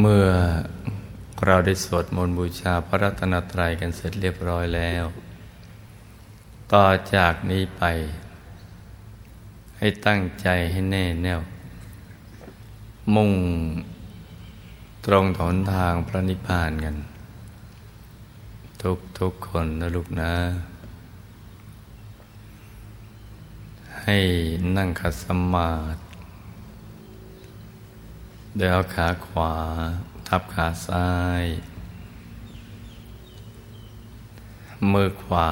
เมื่อเราได้สวดมนต์บูชาพระรัตนตรัยกันเสร็จเรียบร้อยแล้ว ต่อจากนี้ไป ให้ตั้งใจให้แน่แน่ว มุ่งตรงถนทางพระนิพพานกัน ทุกทุกคนนะลูกนะ ให้นั่งขัดสมาธิ โดยเอาขาขวา ทับขาซ้าย มือขวา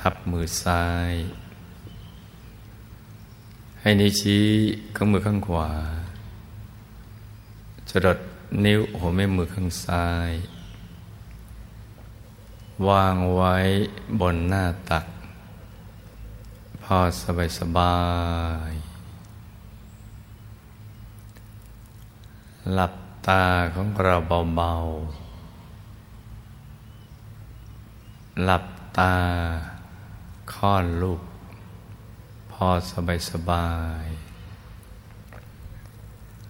ทับมือซ้าย ให้นิ้วชี้ข้างมือข้างขวาจดดนิ้วหัวแม่มือข้างซ้าย วางไว้บนหน้าตัก พอสบายสบาย หลับตาของเราเบาๆ หลับตาค่อนลูก พอสบายสบาย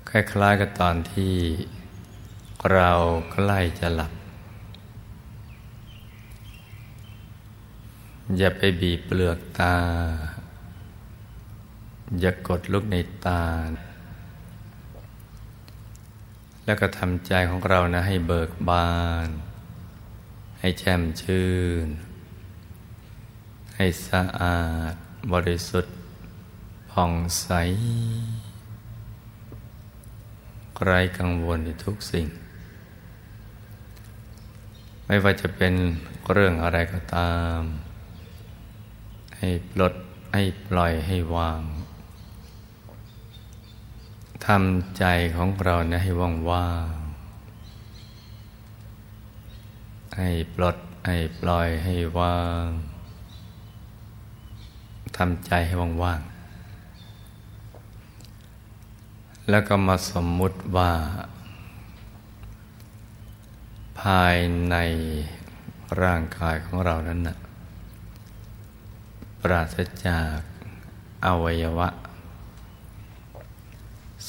คล้ายๆกับตอนที่เราใกล้จะหลับ อย่าไปบีบเปลือกตา อย่ากดลูกในตา แล้วก็ทำใจของเรานะให้เบิกบาน ให้แจ่มชื่น ให้สะอาด บริสุทธิ์ผ่องใส ไร้กังวลในทุกสิ่ง ไม่ว่าจะเป็นเรื่องอะไรก็ตาม ให้ปลดให้ปล่อยให้วาง ทำใจของเราเนี่ยให้ว่างว่างให้ปลดให้ปล่อยให้ว่างทำใจให้ว่างว่างแล้วก็มาสมมุติว่า ภายในร่างกายของเรานั้นนะปราศจากอวัยวะ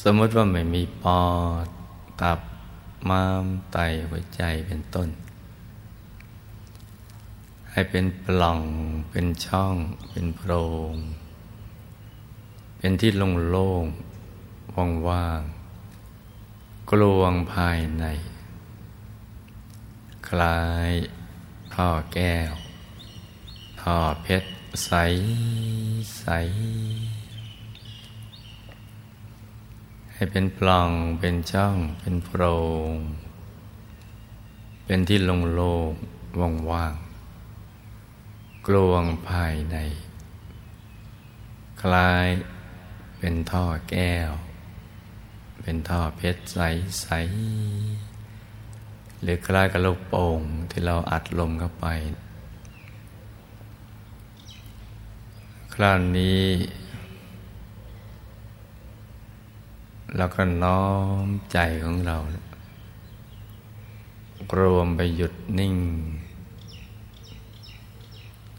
สมมติว่าไม่มีปอดตับม้ามไตหัวใจเป็นต้น ให้เป็นปล่องเป็นช่อง เป็นโพรง เป็นที่โล่งๆว่างๆกลวงภายใน คล้ายท่อแก้วท่อเพชรใสใส ให้เป็นปล่อง เป็นช่อง เป็นโพรง เป็นที่ลงโล่งว่างกลวงภายใน คล้ายเป็นท่อแก้ว เป็นท่อเพชรใสๆหรือคล้ายกับลูกโป่งที่เราอัดลมเข้าไป คราวนี้ แล้วก็น้อมใจของเรา รวมไปหยุดนิ่ง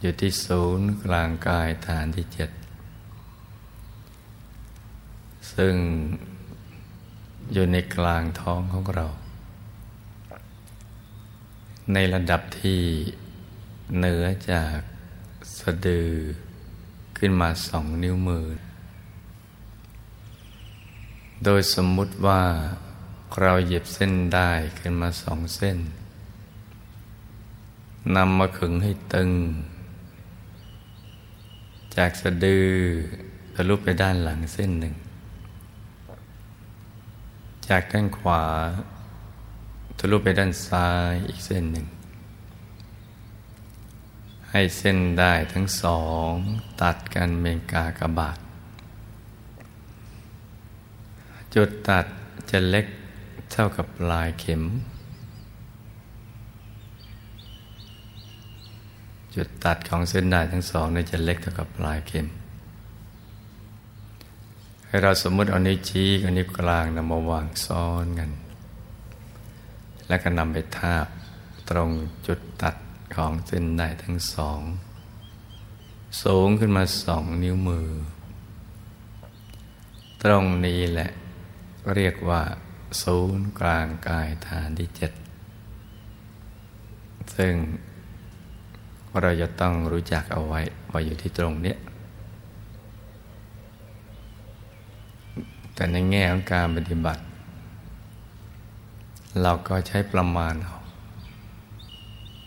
อยู่ที่ศูนย์กลางกายฐานที่เจ็ด ซึ่งอยู่ในกลางท้องของเรา ในระดับที่เหนือจากสะดือขึ้นมาสองนิ้วมือ โดยสมมุติว่าเราหยิบเส้นได้ขึ้นมาสองเส้นนำมาขึงให้ตึง จากสะดือทะลุไปด้านหลังเส้นหนึ่ง จากด้านขวาทะลุไปด้านซ้ายอีกเส้นหนึ่ง ให้เส้นได้ทั้งสอง ตัดกันเมงกากบาท จุดตัดจะเล็กเท่ากับปลายเข็ม จุดตัดของเส้นได้ทั้งสองนี่จะเล็กเท่ากับปลายเข็ม ให้เราสมมติเอานิ้วชี้กับนิ้วกลางนำมาวางซ้อนกัน แล้วก็นำไปทาบตรงจุดตัดของเส้นได้ทั้งสอง สูงขึ้นมาสองนิ้วมือ ตรงนี้แหละ เรียกว่า ศูนย์กลางกายฐานที่เจ็ดซึ่งเราจะต้องรู้จักเอาไว้ว่าอยู่ที่ตรงเนี้ยแต่ในแง่ของการปฏิบัติ เราก็ใช้ประมาณเอา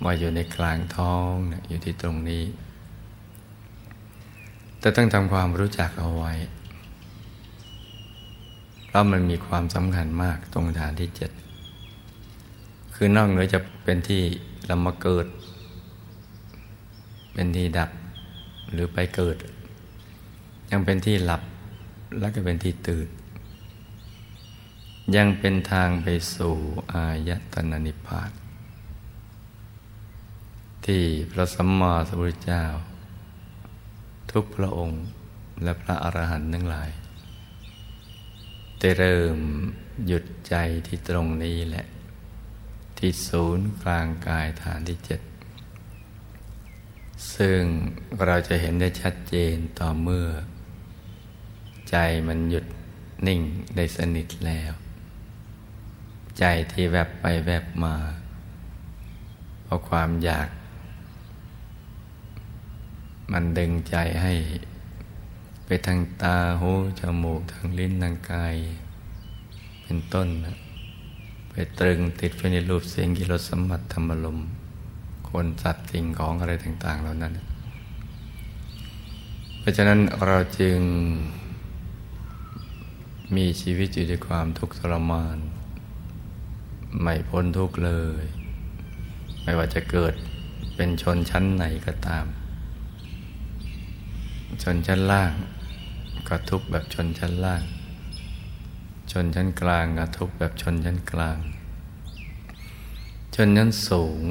ว่าอยู่ในกลางท้องนะอยู่ที่ตรงนี้ แต่ต้องทำความรู้จักเอาไว้ เพราะมันมีความสำคัญมากตรงฐานที่เจ็ดคือนอกเหนือจะเป็นที่เรามาเกิด เป็นที่ดับหรือไปเกิด ยังเป็นที่หลับแล้วก็เป็นที่ตื่น ยังเป็นทางไปสู่อายตนะนิพพานที่พระสัมมาสัมพุทธเจ้า ทุกพระองค์และพระอรหันต์ทั้งหลาย ได้เริ่มหยุดใจที่ตรงนี้แหละ ที่ศูนย์กลางกายฐานที่เจ็ดซึ่งเราจะเห็นได้ชัดเจนต่อเมื่อ ใจมันหยุดนิ่งได้สนิทแล้ว ใจที่แวบไปแวบมาเพราะความอยาก มันดึงใจให้ ไปทางตาหูจมูกทางลิ้นทางกาย เป็นต้นนะไปตรึงติดไปในรูปเสียงกิรสมบัติธรรมลมคนสัตว์สิ่งของอะไรต่าง ๆ เหล่านั้น เพราะฉะนั้นเราจึงมีชีวิตอยู่ด้วยความทุกข์ทรมาน ไม่พ้นทุกข์เลย ไม่ว่าจะเกิดเป็นชนชั้นไหนก็ตาม ชนชั้นล่าง ก็ทุกแบบชนชั้นล่าง ชนชั้นกลางก็ทุกแบบชนชั้นกลาง ชนชั้นสูง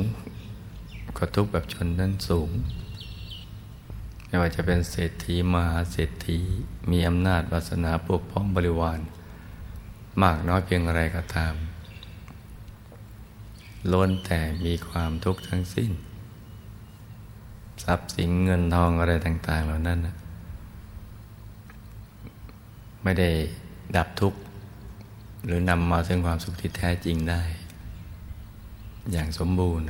ก็ทุกแบบชนชั้นสูง ไม่ว่าจะเป็นเศรษฐีมหาเศรษฐีมีอำนาจวาสนาปกพ้องบริวาร มากน้อยเพียงไรก็ตามล้นแต่มีความทุกข์ทั้งสิ้น ทรัพย์สินเงินทองอะไรต่าง ๆ เหล่านั้น ไม่ได้ดับทุกข์ หรือนำมาซึ่งความสุขที่แท้จริงได้ อย่างสมบูรณ์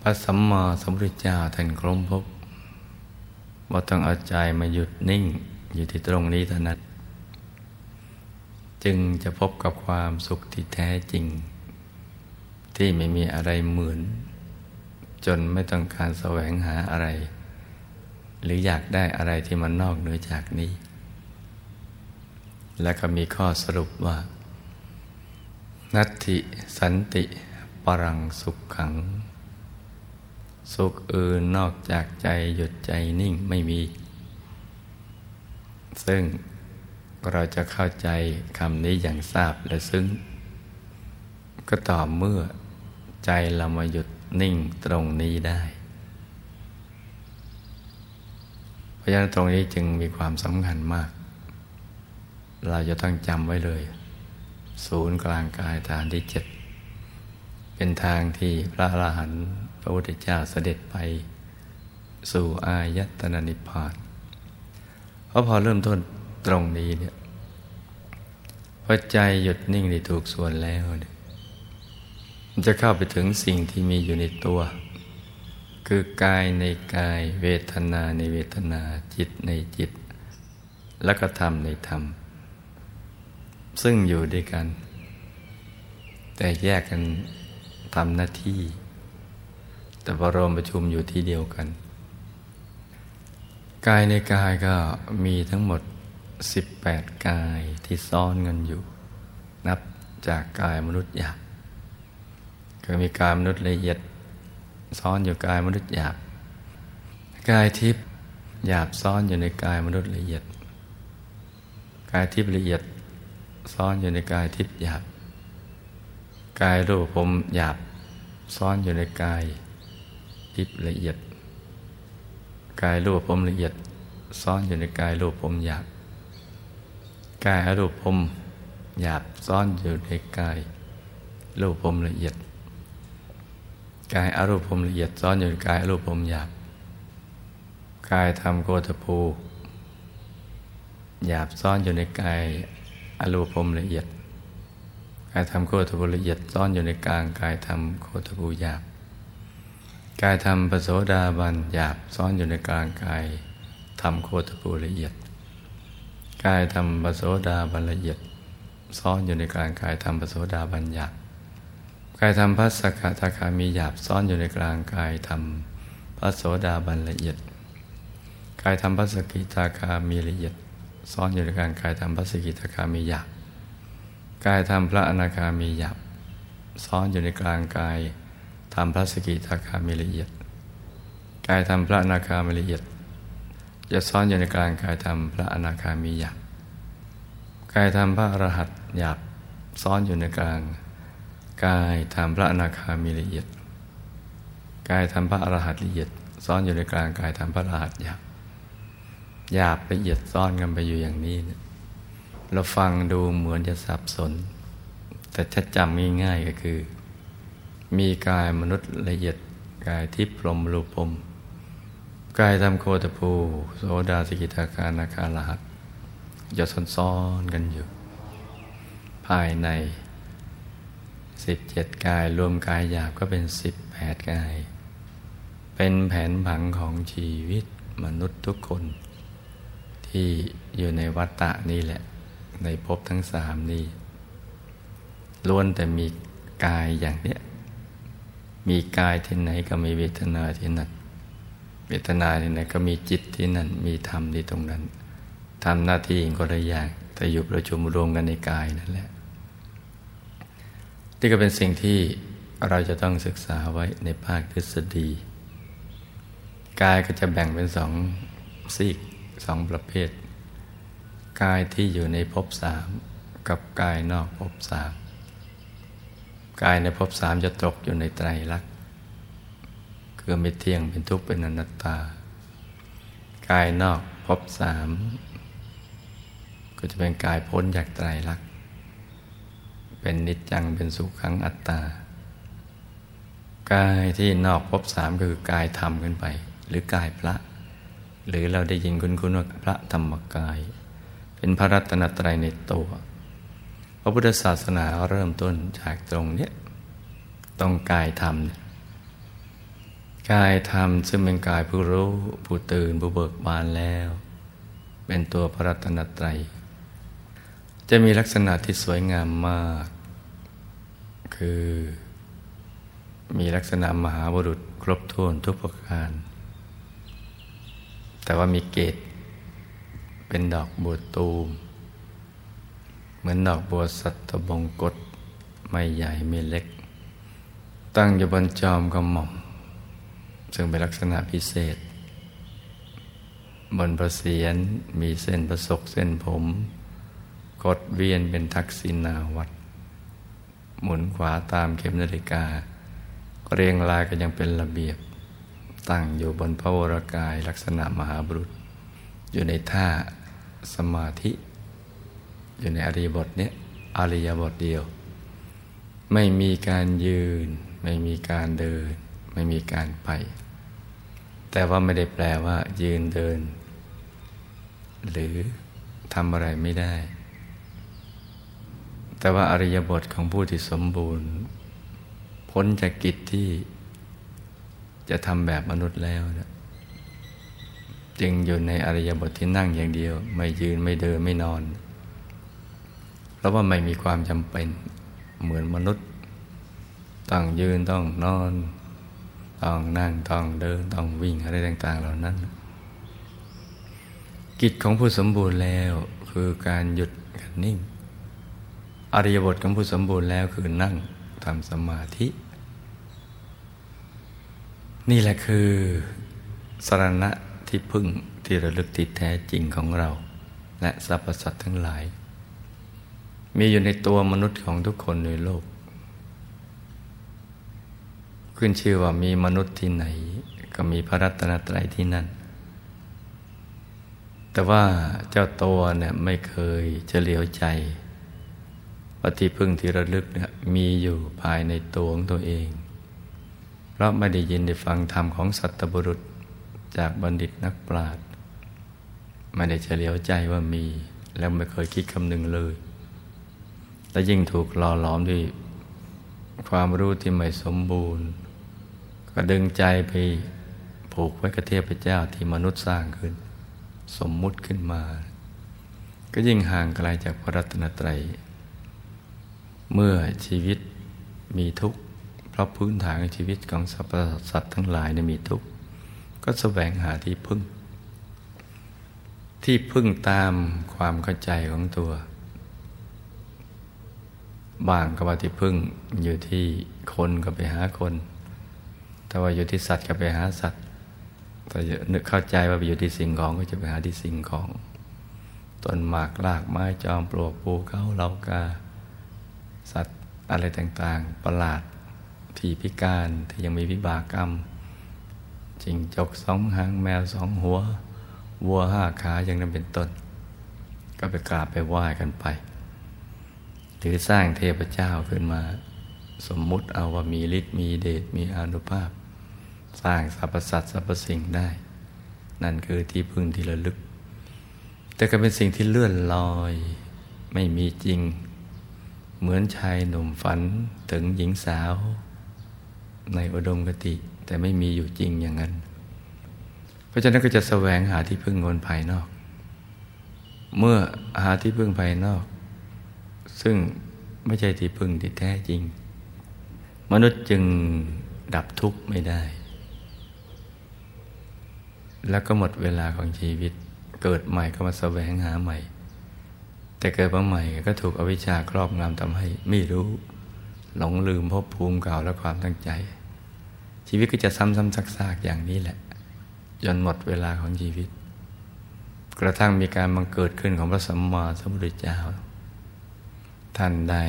พระสัมมาสัมพุทธเจ้าท่านครมพบ ว่าต้องเอาใจมาหยุดนิ่งอยู่ที่ตรงนี้เท่านั้นจึงจะพบกับความสุขที่แท้จริง ที่ไม่มีอะไรเหมือน จนไม่ต้องการแสวงหาอะไร หรืออยากได้อะไรที่มันนอกเหนือจากนี้ และก็มีข้อสรุปว่า นัตติสันติปรังสุขขัง สุขอื่นนอกจากใจหยุดใจนิ่งไม่มี ซึ่งเราจะเข้าใจคำนี้อย่างทราบและซึ้ง ก็ต่อเมื่อใจเรามาหยุดนิ่งตรงนี้ได้ เพราะฉะนั้นตรงนี้จึงมีความสำคัญมาก เราจะต้องจำไว้เลย ศูนย์กลางกายฐานที่เจ็ดเป็นทางที่พระอรหันต์พระพุทธเจ้าเสด็จไป สู่อายตนะนิพพานเพราะพอเริ่มต้นตรงนี้เนี่ยพอใจหยุดนิ่งในถูกส่วนแล้วเนี่ยจะเข้าไปถึงสิ่งที่มีอยู่ในตัว คือกายในกายเวทนาในเวทนาจิตในจิต และก็ธรรมในธรรม ซึ่งอยู่ด้วยกัน แต่แยกกันทำหน้าที่ แต่พอรวมประชุมอยู่ที่เดียวกัน กายในกายก็มีทั้งหมด 18 กายที่ซ้อนกันอยู่ นับจากกายมนุษย์หยาบก็มีกายมนุษย์ละเอียด ซ้อนอยู่กายมนุษย์หยาบ กายทิพย์หยาบซ้อนอยู่ในกายมนุษย์ละเอียด กายทิพย์ละเอียดซ้อนอยู่ในกายทิพย์หยาบ กายรูปผมหยาบซ้อนอยู่ในกายทิพย์ละเอียด กายรูปผมละเอียด ซ้อนอยู่ในกายรูปผมหยาบ กายอรูปผมหยาบซ้อนอยู่ในกายรูปผมละเอียด กายอารูปภพละเอียดซ้อนอยู่ในกายอารูปภพหยาบ กายทำโกตภูหยาบซ่อนอยู่ในกายอรูปมละเอียด กายทำโคตรภูละเอียดซ่อนอยู่ในกลางกายทำโคตรภูหยาบ กายทำปโสดาบันหยาบซ่อนอยู่ในกลางกายทำโคตรภูละเอียด กายทำปโสดาบันละเอียด ซ่อนอยู่ในกลางกายทำปโสดาบันหยาบ กายทำพัสสกทาคามีหยาบซ่อนอยู่ในกลางกายทำพระโสดาบันละเอียด กายทำพัสกิทาคามีละเอียด ซ่อนอยู่ในกลางกายทำพัสกิทาคามีหยาบกายทำพระอนาคามีหยาบซ่อนอยู่ในกลางกายทำพระสกิทาคามีละเอียด กายทำพระอนาคามีละเอียด จะซ่อนอยู่ในกลางกายทำพระอนาคามีหยาบกายทำพระอรหัตหยาบซ่อนอยู่ในกลาง กายทำพระอนาคามีละเอียด กายทำพระอรหัตละเอียดซ่อนอยู่ในกลางกายทำพระอรหัตหยาบหยาบละเอียดซ่อนกันไปอยู่อย่างนี้นะเราฟังดูเหมือนจะสับสน แต่ถ้าจำง่ายๆก็คือ มีกายมนุษย์ละเอียดกายทิพรมรูปมกายทำโคตภูโสดาสกิทาการนาคาลหัตจะซ้อนๆกันอยู่ ภายใน สิบเจ็ดกายรวมกายหยาบก็เป็นสิบแปดกาย เป็นแผนผังของชีวิตมนุษย์ทุกคน ที่อยู่ในวัฏฏะนี่แหละ ในภพทั้งสามนี่ล้วนแต่มีกายอย่างเนี้ย มีกายที่ไหนก็มีเวทนาที่นั่นเวทนาที่ไหนก็มีจิตที่นั่น มีธรรมที่ตรงนั้นทำหน้าที่ก็ได้อย่างแต่อยู่ประชุมรวมกันในกายนั่นแหละ นี่ก็เป็นสิ่งที่เราจะต้องศึกษาไว้ในภาคทฤษฎี กายก็จะแบ่งเป็นสองซีกสองประเภท กายที่อยู่ในภพสามกับกายนอกภพสามกายในภพสามจะตกอยู่ในไตรลักษณ์คือไม่เที่ยงเป็นทุกข์เป็นอนัตตา กายนอกภพสามก็จะเป็นกายพ้นจากไตรลักษณ์ เป็นนิจจังเป็นสุขังอัตตากายที่นอกภพสามก็คือกายธรรมขึ้นไป หรือกายพระ หรือเราได้ยินคุณคุณว่าพระธรรมกาย เป็นพระรัตนตรัยในตัว พระพุทธศาสนาเริ่มต้นจากตรงนี้ตรงกายธรรม กายธรรมซึ่งเป็นกายผู้รู้ผู้ตื่นผู้เบิกบานแล้ว เป็นตัวพระรัตนตรัย จะมีลักษณะที่สวยงามมาก คือ มีลักษณะมหาบุรุษครบถ้วนทุกประการ แต่ว่ามีเกตเป็นดอกบัวตูม เหมือนดอกบัวสัตบงกฎไม่ใหญ่ไม่เล็ก ตั้งอยู่บนจอมกระหม่อม ซึ่งเป็นลักษณะพิเศษ บนประเสียนมีเส้นประศกเส้นผม กดเวียนเป็นทักษิณาวัดหมุนขวาตามเข็มนาฬิกา เรียงรายก็ยังเป็นระเบียบ ตั้งอยู่บนพระวรกายลักษณะมหาบุรุษ อยู่ในท่าสมาธิ อยู่ในอริยบทเนี้ยอริยบทเดียว ไม่มีการยืน ไม่มีการเดิน ไม่มีการไป แต่ว่าไม่ได้แปลว่า ยืนเดิน หรือทำอะไรไม่ได้ แต่ว่าอริยบทของผู้ที่สมบูรณ์ พ้นจากกิจที่จะทำแบบมนุษย์แล้วนะจึงอยู่ในอริยบทที่นั่งอย่างเดียว ไม่ยืนไม่เดินไม่นอน เพราะว่าไม่มีความจำเป็นเหมือนมนุษย์ ต้องยืนต้องนอน ต้องนั่งต้องเดินต้องวิ่งอะไรต่าง ๆ เหล่านั้น กิจของผู้สมบูรณ์แล้วคือการหยุดการนิ่ง อริยบทของผู้สมบูรณ์แล้วคือนั่งทำสมาธิ นี่แหละคือสรณะที่พึ่งที่ระลึกติดแท้จริงของเรา และสรรพสัตว์ทั้งหลาย มีอยู่ในตัวมนุษย์ของทุกคนในโลก ขึ้นชื่อว่ามีมนุษย์ที่ไหน ก็มีพระรัตนตรัยที่นั่น แต่ว่าเจ้าตัวเนี่ยไม่เคยเฉลียวใจ ว่าที่พึ่งที่ระลึกเนี่ยมีอยู่ภายในตัวของตัวเอง เพราะไม่ได้ยินได้ฟังธรรมของสัตบุรุษจากบัณฑิตนักปราชญ์ไม่ได้เฉลียวใจว่ามี แล้วไม่เคยคิดคำนึงเลย และยิ่งถูกหล่อหลอมด้วยความรู้ที่ไม่สมบูรณ์ ก็ดึงใจไปผูกไว้กับเทพเจ้าที่มนุษย์สร้างขึ้น สมมุติขึ้นมา ก็ยิ่งห่างไกลจากพระรัตนตรัย เมื่อชีวิตมีทุกข์เพราะพื้นฐานของชีวิตของสรรพสัตว์ทั้งหลายเนี่ยมีทุกข์ก็แสวงหาที่พึ่ง ที่พึ่งตามความเข้าใจของตัว บางก็ว่าที่พึ่งอยู่ที่คนก็ไปหาคน แต่ว่าอยู่ที่สัตว์ก็ไปหาสัตว์ แต่นึกเข้าใจว่าไปอยู่ที่สิ่งของก็จะไปหาที่สิ่งของต้นหมากรากไม้จอมปลวกปูเขาเลากา สัตว์อะไรต่างๆ ประหลาดผีพิการที่ยังมีวิบากกรรมจิงจกสองหางแมวสองหัว วัวห้าขาอย่างนั้นเป็นต้น ก็ไปกราบไปไหว้กันไป หรือสร้างเทพเจ้าขึ้นมา สมมุติเอาว่ามีฤทธิ์มีเดชมีอนุภาพ สร้างสรรพสัตว์สรรพสิ่งได้ นั่นคือที่พึ่งที่ระลึก แต่ก็เป็นสิ่งที่เลื่อนลอย ไม่มีจริง เหมือนชายหนุ่มฝันถึงหญิงสาว ในอุดมกติ แต่ไม่มีอยู่จริงอย่างนั้น เพราะฉะนั้นก็จะแสวงหาที่พึ่งคนภายนอก เมื่อหาที่พึ่งภายนอก ซึ่งไม่ใช่ที่พึ่งที่แท้จริง มนุษย์จึงดับทุกข์ไม่ได้ แล้วก็หมดเวลาของชีวิตเกิดใหม่ก็มาแสวงหาใหม่ แต่เกิดมาใหม่ก็ถูกอวิชชาครอบงำทำให้ไม่รู้ หลงลืมพบภูมิเก่าและความตั้งใจ ชีวิตก็จะซ้ำๆซากๆอย่างนี้แหละจนหมดเวลาของชีวิต กระทั่งมีการบังเกิดขึ้นของพระสัมมาสัมพุทธเจ้า ท่านได้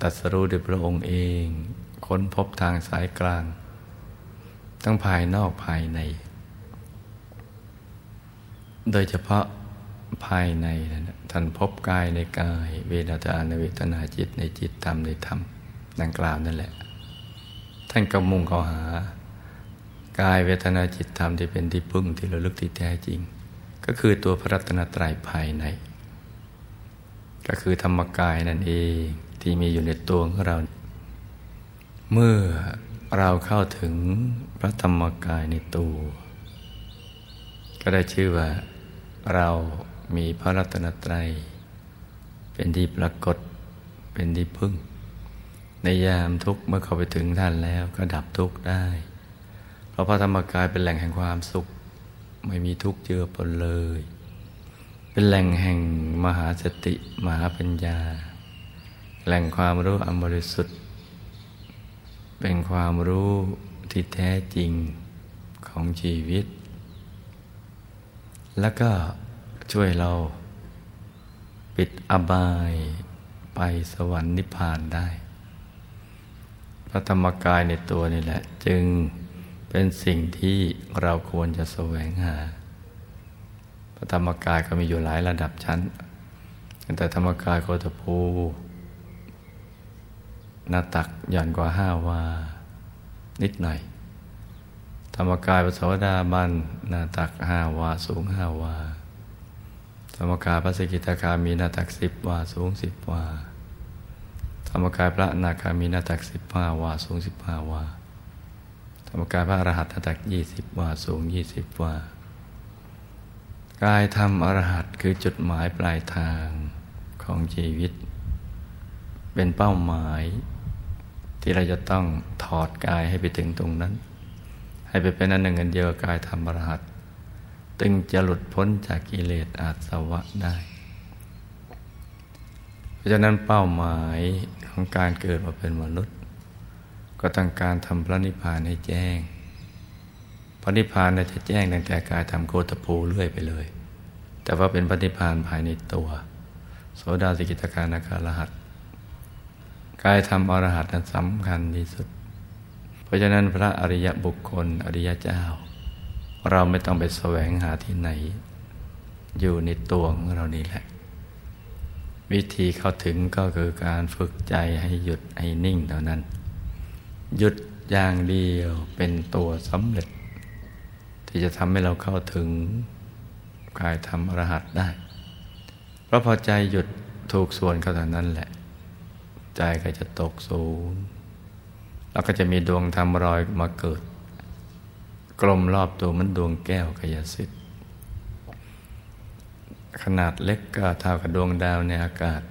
ตัดสรู้ด้วยพระองค์เอง ค้นพบทางสายกลาง ทั้งภายนอกภายใน โดยเฉพาะ ภายในท่านพบกายในกาย เวทนาในเวทนาจิตในจิตธรรมในธรรมดังกล่าวนั่นแหละ ท่านก็มุ่งเข้าหา กายเวทนาจิตธรรมที่เป็นที่พึ่งที่ระลึกที่แท้จริง ก็คือตัวพระรัตนตรัยภายใน ก็คือธรรมกายนั่นเองที่มีอยู่ในตัวของเรา เมื่อเราเข้าถึงพระธรรมกายในตัว ก็ได้ชื่อว่าเรา มีพระรัตนตรัย เป็นที่ปรากฏเป็นที่พึ่ง ในยามทุกข์เมื่อเข้าไปถึงท่านแล้วก็ดับทุกข์ได้ เพราะพระธรรมกายเป็นแหล่งแห่งความสุข ไม่มีทุกข์เจือปนเลย เป็นแหล่งแห่งมหาสติมหาปัญญา แหล่งความรู้อันบริสุทธิ์ เป็นความรู้ที่แท้จริงของชีวิต แล้วก็ ช่วยเรา ปิดอบายไปสวรรค์นิพพานได้ พระธรรมกายในตัวนี่แหละ จึงเป็นสิ่งที่เราควรจะแสวงหาระธรรมกายก็มีอยู่หลายระดับชั้นแต่ธรรมกายโคตภูหน้าตักหย่อนกว่าห้าวา นิดหน่อย ธรรมกายพระสวดาบันหน้าตักห้าวา สูงห้าวา มกายพระสกิทาคามีหน้าตักสิบวาสูงสิบวาธรรมกายพระนาคามีหน้าตักสิบห้าวาสูงสิบห้าวาธรรมกายพระอรหัตหน้าตักยี่สิบวาสูงยี่สิบวากายธรรมอรหัตคือจุดหมายปลายทางของชีวิต เป็นเป้าหมาย ที่เราจะต้องถอดกายให้ไปถึงตรงนั้น ให้ไปเป็นอันหนึ่งอันเดียวกายธรรมอรหัต ตึงจะหลุดพ้นจากกิเลสอาสวะได้ เพราะฉะนั้นเป้าหมายของการเกิดมาเป็นมนุษย์ ก็ต้องการทำพระนิพพานให้แจ้ง พระนิพพานจะแจ้งตั้งแต่กายทำโคตภูเรื่อยไปเลย แต่ว่าเป็นพระนิพพานภายในตัว โสดาสิกิตการนาคารหัสกายทำอรหัตนั้นสำคัญที่สุด เพราะฉะนั้นพระอริยบุคคลอริยเจ้า เราไม่ต้องไปแสวงหาที่ไหน อยู่ในตัวของเรานี่แหละ วิธีเข้าถึงก็คือการฝึกใจให้หยุดให้นิ่งเท่านั้น หยุดอย่างเดียวเป็นตัวสำเร็จ ที่จะทำให้เราเข้าถึงกายธรรมรหัตได้ เพราะพอใจหยุดถูกส่วนเขาเท่านั้นแหละ ใจก็จะตกศูนย์แล้วก็จะมีดวงทำรอยมาเกิด กลมรอบตัวมันดวงแก้วกยสิทธิ์ขนาดเล็กก็เท่ากับดวงดาวในอากาศ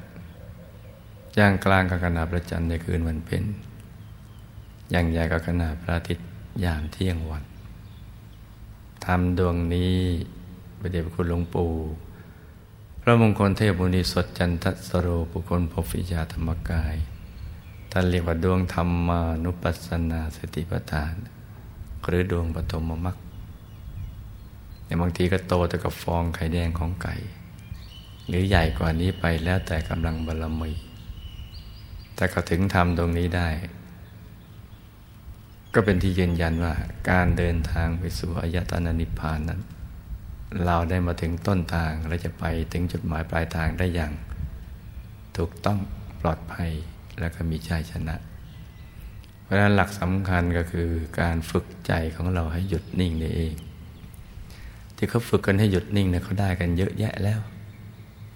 ย่างกลางกับขนาดพระจันทร์ในคืนวันเพ็ญอย่างใหญ่กับขนาดพระอาทิตย์ยามเที่ยงวันทำดวงนี้พระเดชพระคุณหลวงปู่พระมงคลเทพบุณีสดจันทสโรปุคลพฟิยาธรรมกายท่านเรียกว่าดวงธรรมานุปัสสนาสติปัฏฐาน หรือดวงปฐมมรรคแต่บางทีก็โตแต่กับฟองไข่แดงของไก่ หรือใหญ่กว่านี้ไปแล้วแต่กำลังบารมีแต่ก็ถึงทำตรงนี้ได้ ก็เป็นที่ยืนยันว่าการเดินทางไปสู่อายตนะนิพพานนั้น เราได้มาถึงต้นทางและจะไปถึงจุดหมายปลายทางได้อย่าง ถูกต้องปลอดภัยแล้วก็มีใจชนะ ราะฉะนั้นหลักสำคัญก็คือการฝึกใจของเราให้หยุดนิ่งนี่เอง ที่เขาฝึกกันให้หยุดนิ่งเนี่ยเขาได้กันเยอะแยะแล้ว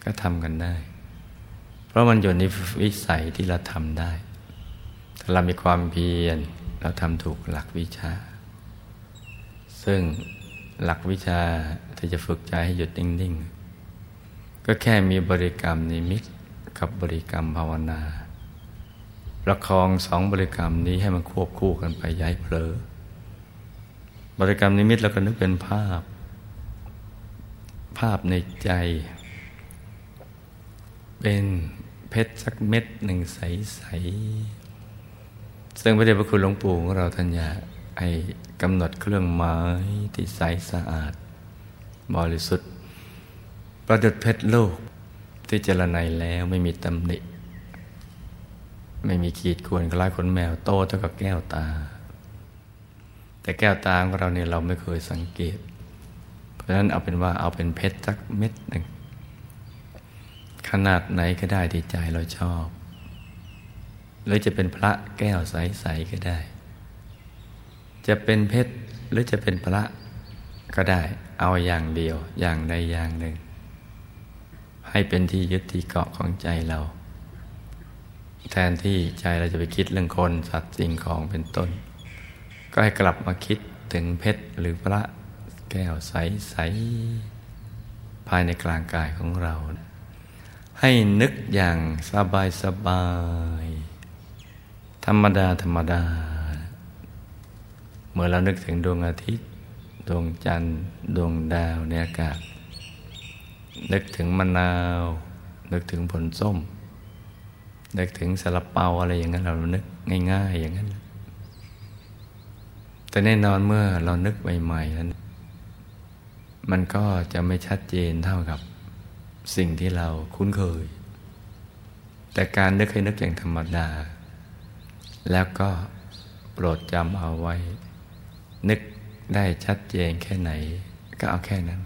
ก็ทำกันได้ เพราะมันอยู่ในวิสัยที่เราทำได้ ถ้าเรามีความเพียรเราทำถูกหลักวิชา ซึ่งหลักวิชาที่จะฝึกใจให้หยุดนิ่ง ๆ ก็แค่มีบริกรรมนิมิตกับบริกรรมภาวนา ประคองสองบริกรรมนี้ให้มันควบคู่กันไปย้ายเผลอบริกรรมนิมิตเราก็นึกเป็นภาพ ภาพในใจ เป็นเพชรสักเม็ดหนึ่งใสๆซึ่งพระเดชพระคุณหลวงปู่ของเราท่านอยากให้กำหนดเครื่องหมายที่ใสสะอาด บริสุทธิ์ ประดุดเพชรโลกที่เจรไนแล้วไม่มีตำหนิ ไม่มีขีดข่วนคล้ายขนแมวโตเท่ากับแก้วตา แต่แก้วตาของเราเนี่ยเราไม่เคยสังเกต เพราะฉะนั้นเอาเป็นว่าเอาเป็นเพชรสักเม็ดหนึ่งขนาดไหนก็ได้ที่ใจเราชอบ หรือจะเป็นพระแก้วใสๆก็ได้ จะเป็นเพชรหรือจะเป็นพระก็ได้ เอาอย่างเดียวอย่างใดอย่างหนึ่ง ให้เป็นที่ยึดที่เกาะของใจเรา แทนที่ใจเราจะไปคิดเรื่องคนสัตว์สิ่งของเป็นต้น ก็ให้กลับมาคิดถึงเพชรหรือพระแก้วใส ๆ ภายในกลางกายของเรา ให้นึกอย่างสบายสบาย ธรรมดา ธรรมดา เมื่อเรานึกถึงดวงอาทิตย์ ดวงจันทร์ ดวงดาวในอากาศ นึกถึงมะนาว นึกถึงผลส้ม นึกถึงสลับเปาอะไรอย่างนั้นเรานึกง่าย ๆ อย่างนั้น แต่แน่นอนเมื่อเรานึกใหม่ๆนั้น มันก็จะไม่ชัดเจนเท่ากับสิ่งที่เราคุ้นเคย แต่การนึกให้นึกอย่างธรรมดา แล้วก็โปรดจำเอาไว้ นึกได้ชัดเจนแค่ไหน ก็เอาแค่นั้น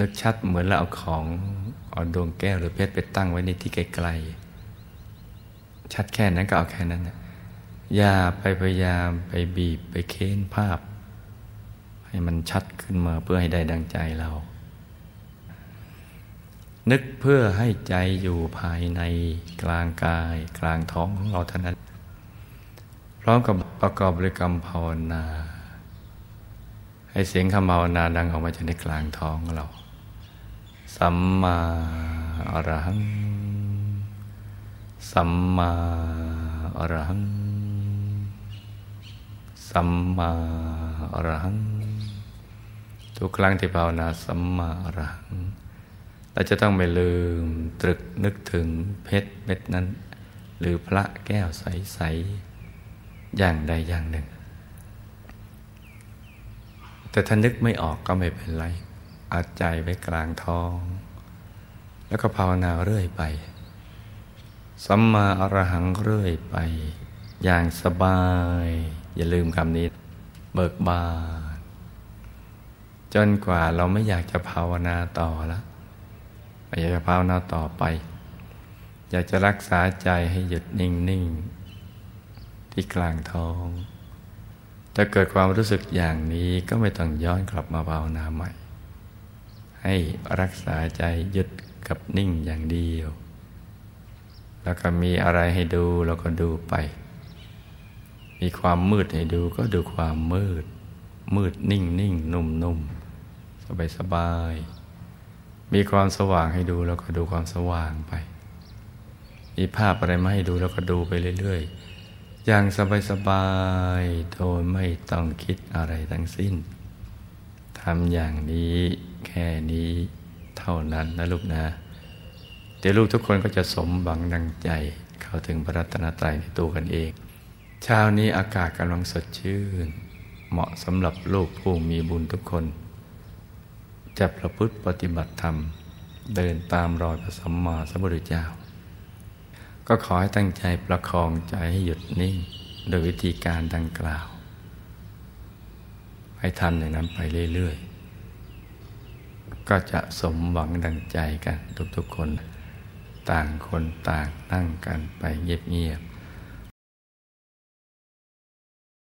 นึกชัดเหมือนเราเอาของเอาดวงแก้วหรือเพชรไปตั้งไว้ในที่ไกลๆชัดแค่นั้นก็เอาแค่นั้นอย่าไปพยายามไปบีบไปเค้นภาพ ให้มันชัดขึ้นมาเพื่อให้ได้ดังใจเรา นึกเพื่อให้ใจอยู่ภายในกลางกาย กลางท้องของเราเท่านั้น พร้อมกับประกอบบริกรรมภาวนา ให้เสียงคำภาวนาดังออกมาจากในกลางท้องเรา สัมมาอรหัง สัมมาอรหัง สัมมาอรหัง ทุกครั้งที่ภาวนาสัมมาอรหัง เราจะต้องไม่ลืมตรึกนึกถึงเพชรเม็ดนั้น หรือพระแก้วใส ๆ อย่างใดอย่างหนึ่ง แต่ถ้านึกไม่ออกก็ไม่เป็นไรอัดใจไว้กลางท้อง แล้วก็ภาวนาเรื่อยไป สัมมาอรหังเรื่อยไป อย่างสบาย อย่าลืมคำนี้ เบิกบาน จนกว่าเราไม่อยากจะภาวนาต่อแล้วไม่อยากจะภาวนาต่อไป อยากจะรักษาใจให้หยุดนิ่ง ๆ ที่กลางท้อง ถ้าเกิดความรู้สึกอย่างนี้ก็ไม่ต้องย้อนกลับมาภาวนาใหม่ ให้รักษาใจหยุดกับนิ่งอย่างเดียว แล้วก็มีอะไรให้ดูเราก็ดูไป มีความมืดให้ดูก็ดูความมืด มืดนิ่งนิ่งนุ่มนุ่มสบายสบาย มีความสว่างให้ดูแล้วก็ดูความสว่างไป มีภาพอะไรมาให้ดูแล้วก็ดูไปเรื่อยๆ อย่างสบายๆ โดยไม่ต้องคิดอะไรทั้งสิ้น ทำอย่างนี้แค่นี้เท่านั้นนะลูกนะ เดี๋ยวลูกทุกคนก็จะสมบังดังใจ เข้าถึงพระรัตนตรัยในตัวกันเอง เช้านี้อากาศกำลังสดชื่น เหมาะสำหรับลูกผู้มีบุญทุกคน จะประพฤติปฏิบัติธรรม เดินตามรอยพระสัมมาสัมพุทธเจ้า ก็ขอให้ตั้งใจประคองใจให้หยุดนิ่ง โดยวิธีการดังกล่าว ให้ทำอย่างนั้นไปเรื่อยๆ ก็จะสมหวังดังใจกันทุกๆคน ต่างคนต่างนั่งกันไปเงียบๆ